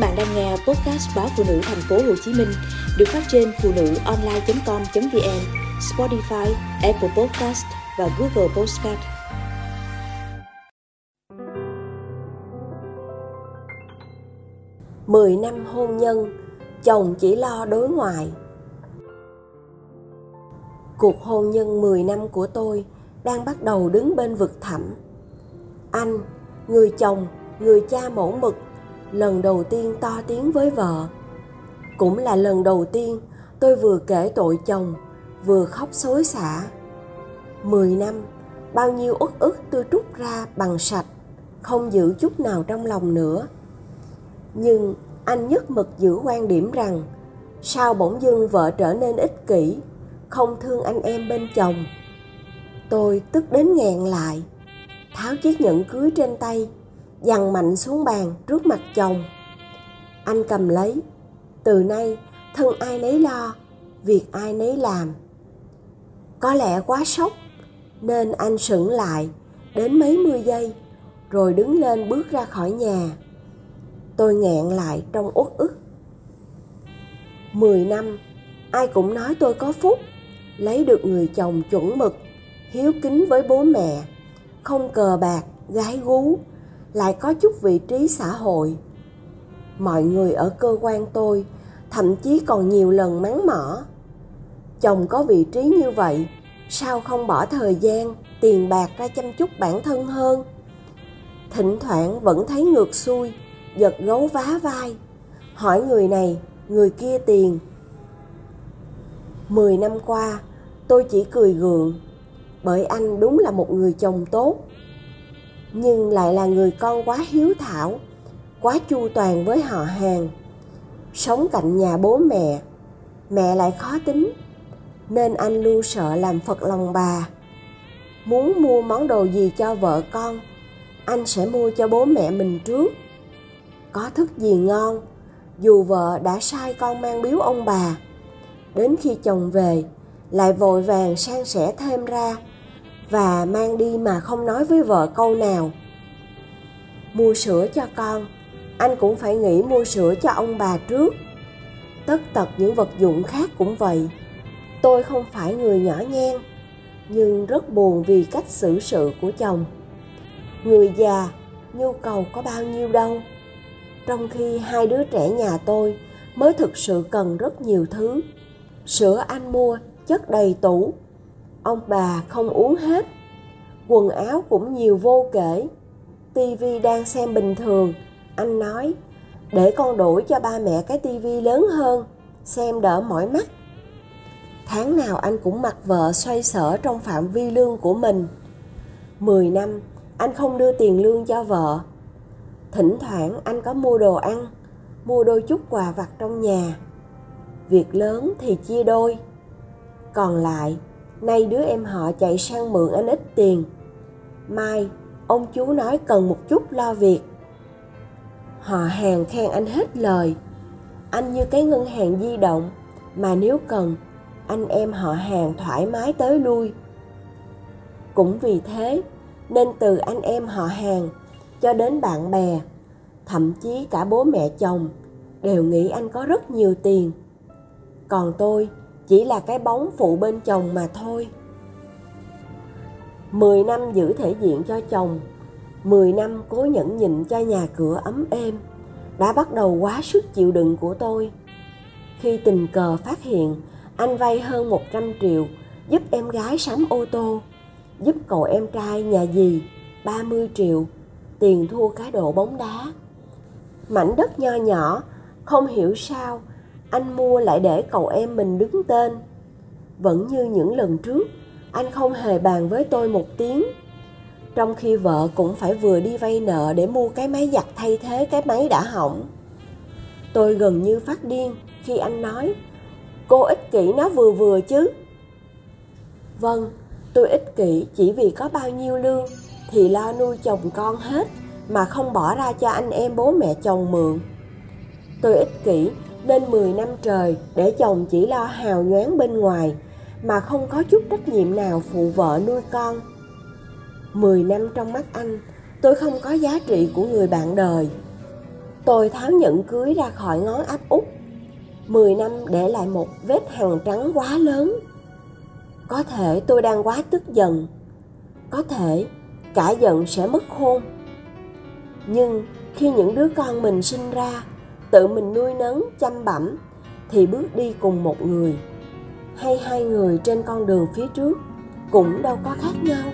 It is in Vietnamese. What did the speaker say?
bạn đang nghe podcast báo phụ nữ thành phố Hồ Chí Minh được phát trên phụ nữ online.com.vn, Spotify, Apple Podcast và Google Podcast. Mười năm hôn nhân, chồng chỉ lo đối ngoại. Cuộc hôn nhân 10 năm của tôi đang bắt đầu đứng bên vực thẳm. Anh, người chồng, người cha mẫu mực lần đầu tiên to tiếng với vợ. Cũng là lần đầu tiên tôi vừa kể tội chồng, vừa khóc xối xả. Mười năm, bao nhiêu uất ức tôi trút ra bằng sạch, không giữ chút nào trong lòng nữa. Nhưng anh nhất mực giữ quan điểm rằng, sao bỗng dưng vợ trở nên ích kỷ, không thương anh em bên chồng? Tôi tức đến nghẹn lại, tháo chiếc nhẫn cưới trên tay dằn mạnh xuống bàn trước mặt chồng. Anh cầm lấy, từ nay thân ai nấy lo, việc ai nấy làm. Có lẽ quá sốc, nên anh sững lại đến mấy mươi giây, rồi đứng lên bước ra khỏi nhà. Tôi nghẹn lại trong uất ức. Mười năm, ai cũng nói tôi có phúc, lấy được người chồng chuẩn mực, hiếu kính với bố mẹ, không cờ bạc, gái gú lại có chút vị trí xã hội. Mọi người ở cơ quan tôi thậm chí còn nhiều lần mắng mỏ. Chồng có vị trí như vậy, sao không bỏ thời gian, tiền bạc ra chăm chút bản thân hơn? Thỉnh thoảng vẫn thấy ngược xuôi, giật gấu vá vai. Hỏi người này, người kia tiền. Mười năm qua, tôi chỉ cười gượng, bởi anh đúng là một người chồng tốt nhưng lại là người con quá hiếu thảo, quá chu toàn với họ hàng. Sống cạnh nhà bố mẹ mẹ lại khó tính, nên anh luôn sợ làm phật lòng bà. Muốn mua món đồ gì cho vợ con, anh sẽ mua cho bố mẹ mình trước. Có thức gì ngon, dù vợ đã sai con mang biếu ông bà, đến khi chồng về, lại vội vàng san sẻ thêm ra và mang đi mà không nói với vợ câu nào. Mua sữa cho con, anh cũng phải nghĩ mua sữa cho ông bà trước. Tất tật những vật dụng khác cũng vậy. Tôi không phải người nhỏ nhen, nhưng rất buồn vì cách xử sự của chồng. Người già, nhu cầu có bao nhiêu đâu. Trong khi hai đứa trẻ nhà tôi mới thực sự cần rất nhiều thứ. Sữa anh mua, chất đầy tủ ông bà không uống hết. Quần áo cũng nhiều vô kể. Tivi đang xem bình thường. Anh nói, để con đổi cho ba mẹ cái tivi lớn hơn, xem đỡ mỏi mắt. Tháng nào anh cũng mặc vợ xoay sở trong phạm vi lương của mình. Mười năm, anh không đưa tiền lương cho vợ. Thỉnh thoảng anh có mua đồ ăn, mua đôi chút quà vặt trong nhà. Việc lớn thì chia đôi. Còn lại nay đứa em họ chạy sang mượn anh ít tiền. Mai, ông chú nói cần một chút lo việc. Họ hàng khen anh hết lời. Anh như cái ngân hàng di động, mà nếu cần, anh em họ hàng thoải mái tới lui. Cũng vì thế, nên từ anh em họ hàng cho đến bạn bè, thậm chí cả bố mẹ chồng, đều nghĩ anh có rất nhiều tiền. Còn tôi chỉ là cái bóng phụ bên chồng mà thôi. 10 năm giữ thể diện cho chồng 10 năm cố nhẫn nhịn cho nhà cửa ấm êm, đã bắt đầu quá sức chịu đựng của tôi. Khi tình cờ phát hiện, anh vay hơn 100 triệu, giúp em gái sắm ô tô, giúp cậu em trai nhà dì 30 triệu, tiền thua cá độ bóng đá. Mảnh đất nho nhỏ, không hiểu sao anh mua lại để cậu em mình đứng tên. Vẫn như những lần trước, anh không hề bàn với tôi một tiếng. Trong khi vợ cũng phải vừa đi vay nợ để mua cái máy giặt thay thế cái máy đã hỏng. Tôi gần như phát điên khi anh nói, cô ích kỷ nó vừa vừa chứ. Vâng tôi ích kỷ chỉ vì có bao nhiêu lương thì lo nuôi chồng con hết mà không bỏ ra cho anh em bố mẹ chồng mượn. Tôi ích kỷ nên 10 năm trời để chồng chỉ lo hào nhoáng bên ngoài mà không có chút trách nhiệm nào phụ vợ nuôi con. Mười năm trong mắt anh, tôi không có giá trị của người bạn đời. tôi tháo nhẫn cưới ra khỏi ngón áp út 10 năm để lại một vết hằn trắng quá lớn có thể tôi đang quá tức giận có thể cả giận sẽ mất khôn nhưng khi những đứa con mình sinh ra tự mình nuôi nấng, chăm bẩm, thì bước đi cùng một người. Hay hai người trên con đường phía trước cũng đâu có khác nhau.